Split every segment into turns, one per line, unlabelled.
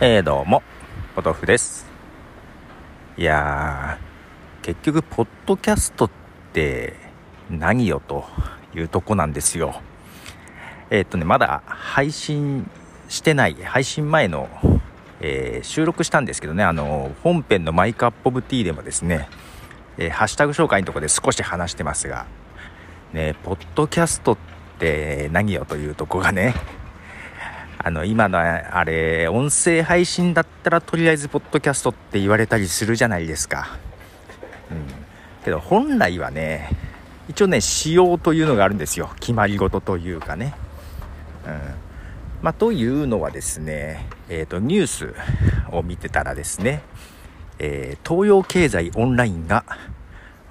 えー、どうも、ポトフです。いやー、結局、ポッドキャストって何よというとこなんですよ。えー、っとね、まだ配信してない、配信前の、えー、収録したんですけどね、あの、本編のマイクアップオブティーでもですね、えー、ハッシュタグ紹介のとこで少し話してますが、ね、ポッドキャストって何よというとこがね、あの、今のあれ、音声配信だったらとりあえずポッドキャストって言われたりするじゃないですか。うん。けど本来はね、一応ね、仕様というのがあるんですよ。決まり事というかね。うん。まあ、というのはですね、えっ、ー、と、ニュースを見てたらですね、えー、東洋経済オンラインが、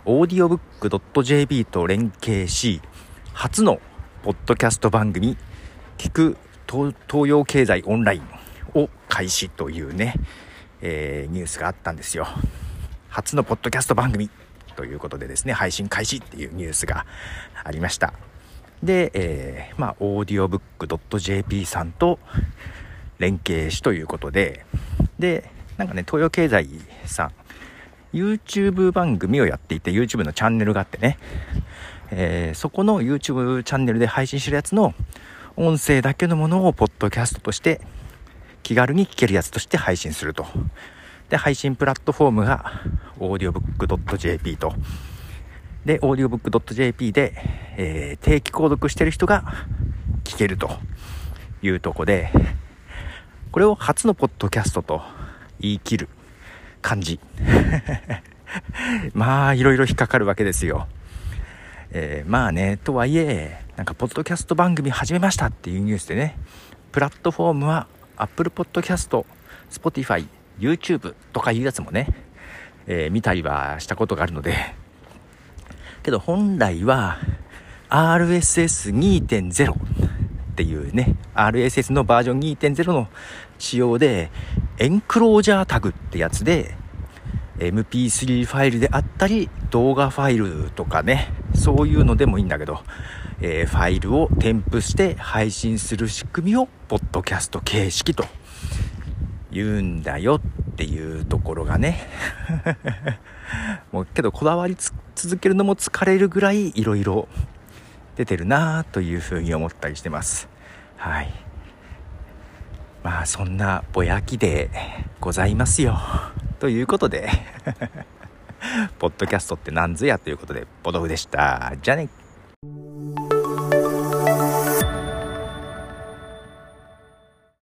オーディオブック .jp と連携し、初のポッドキャスト番組、聞く東洋経済オンラインを開始というね、えー、ニュースがあったんですよ。初のポッドキャスト番組ということでですね、配信開始っていうニュースがありました。で、えー、まあ、オーディオブック .jp さんと連携しということで、で、なんかね、東洋経済さん、YouTube 番組をやっていて、YouTube のチャンネルがあってね、えー、そこの YouTube チャンネルで配信してるやつの音声だけのものをポッドキャストとして気軽に聞けるやつとして配信すると。で、配信プラットフォームが audiobook.jp と。で、audiobook.jp で、えー、定期購読してる人が聞けるというとこで、これを初のポッドキャストと言い切る感じ。まあ、いろいろ引っかかるわけですよ。えー、まあね、とはいえ、なんか、ポッドキャスト番組始めましたっていうニュースでね、プラットフォームは Apple Podcast、Spotify、YouTube とかいうやつもね、えー、見たりはしたことがあるので、けど本来は RSS2.0 っていうね、RSS のバージョン2.0の仕様で、エンクロージャータグってやつで、MP3 ファイルであったり、動画ファイルとかね、そういうのでもいいんだけど、えー、ファイルを添付して配信する仕組みを、ポッドキャスト形式と言うんだよっていうところがね。もうけどこだわり続けるのも疲れるぐらい色々出てるなというふうに思ったりしてます。はい。まあそんなぼやきでございますよ。ということで ポッドキャストって何ぞやということで、ポドフでした。じゃあね。